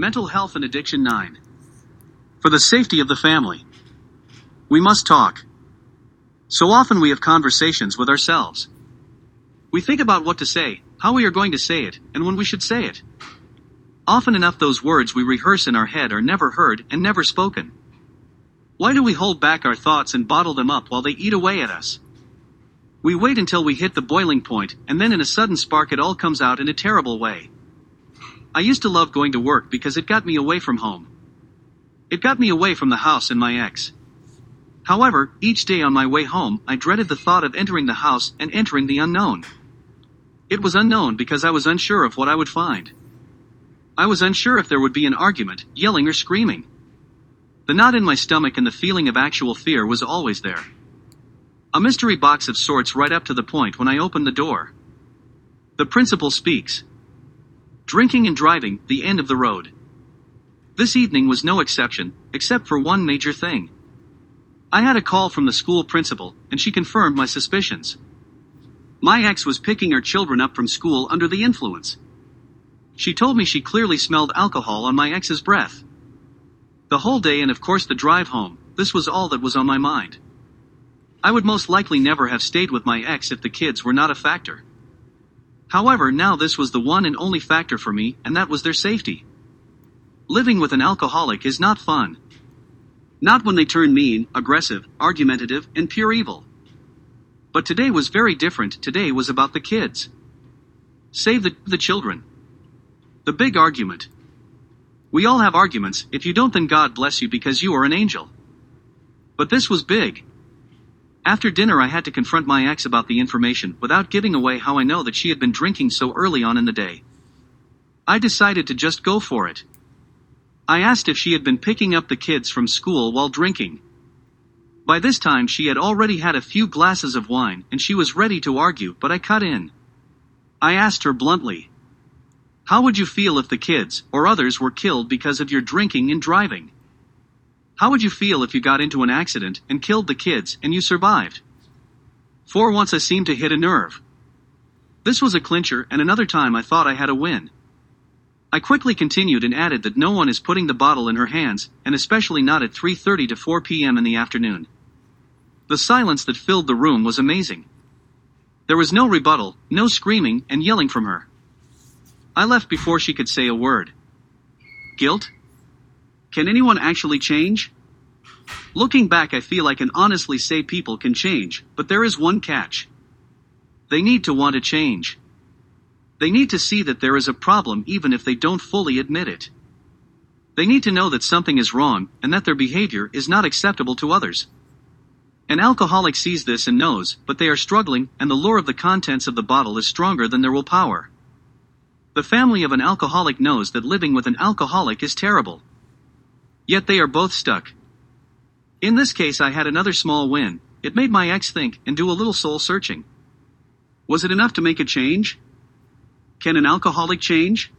Mental Health and Addiction 9. For the safety of the family. We must talk. So often we have conversations with ourselves. We think about what to say, how we are going to say it, and when we should say it. Often enough those words we rehearse in our head are never heard and never spoken. Why do we hold back our thoughts and bottle them up while they eat away at us? We wait until we hit the boiling point, and then in a sudden spark it all comes out in a terrible way. I used to love going to work because it got me away from home. It got me away from the house and my ex. However, each day on my way home, I dreaded the thought of entering the house and entering the unknown. It was unknown because I was unsure of what I would find. I was unsure if there would be an argument, yelling or screaming. The knot in my stomach and the feeling of actual fear was always there. A mystery box of sorts right up to the point when I opened the door. The principal speaks. Drinking and driving, the end of the road. This evening was no exception, except for one major thing. I had a call from the school principal, and she confirmed my suspicions. My ex was picking her children up from school under the influence. She told me she clearly smelled alcohol on my ex's breath. The whole day and of course the drive home, this was all that was on my mind. I would most likely never have stayed with my ex if the kids were not a factor. However, now this was the one and only factor for me, and that was their safety. Living with an alcoholic is not fun. Not when they turn mean, aggressive, argumentative, and pure evil. But today was very different, today was about the kids. Save the, the children. The big argument. We all have arguments, if you don't then God bless you because you are an angel. But this was big. After dinner I had to confront my ex about the information, without giving away how I know that she had been drinking so early on in the day. I decided to just go for it. I asked if she had been picking up the kids from school while drinking. By this time she had already had a few glasses of wine, and she was ready to argue, but I cut in. I asked her bluntly, How would you feel if the kids, or others, were killed because of your drinking and driving? How would you feel if you got into an accident and killed the kids and you survived? For once I seemed to hit a nerve. This was a clincher, and another time I thought I had a win. I quickly continued and added that no one is putting the bottle in her hands, and especially not at 3:30 to 4 p.m. in the afternoon. The silence that filled the room was amazing. There was no rebuttal, no screaming and yelling from her. I left before she could say a word. Guilt? Can anyone actually change? Looking back, I feel I can honestly say people can change, but there is one catch. They need to want to change. They need to see that there is a problem even if they don't fully admit it. They need to know that something is wrong and that their behavior is not acceptable to others. An alcoholic sees this and knows, but they are struggling, and the lure of the contents of the bottle is stronger than their willpower. The family of an alcoholic knows that living with an alcoholic is terrible. Yet they are both stuck. In this case, I had another small win. It made my ex think and do a little soul searching. Was it enough to make a change? Can an alcoholic change?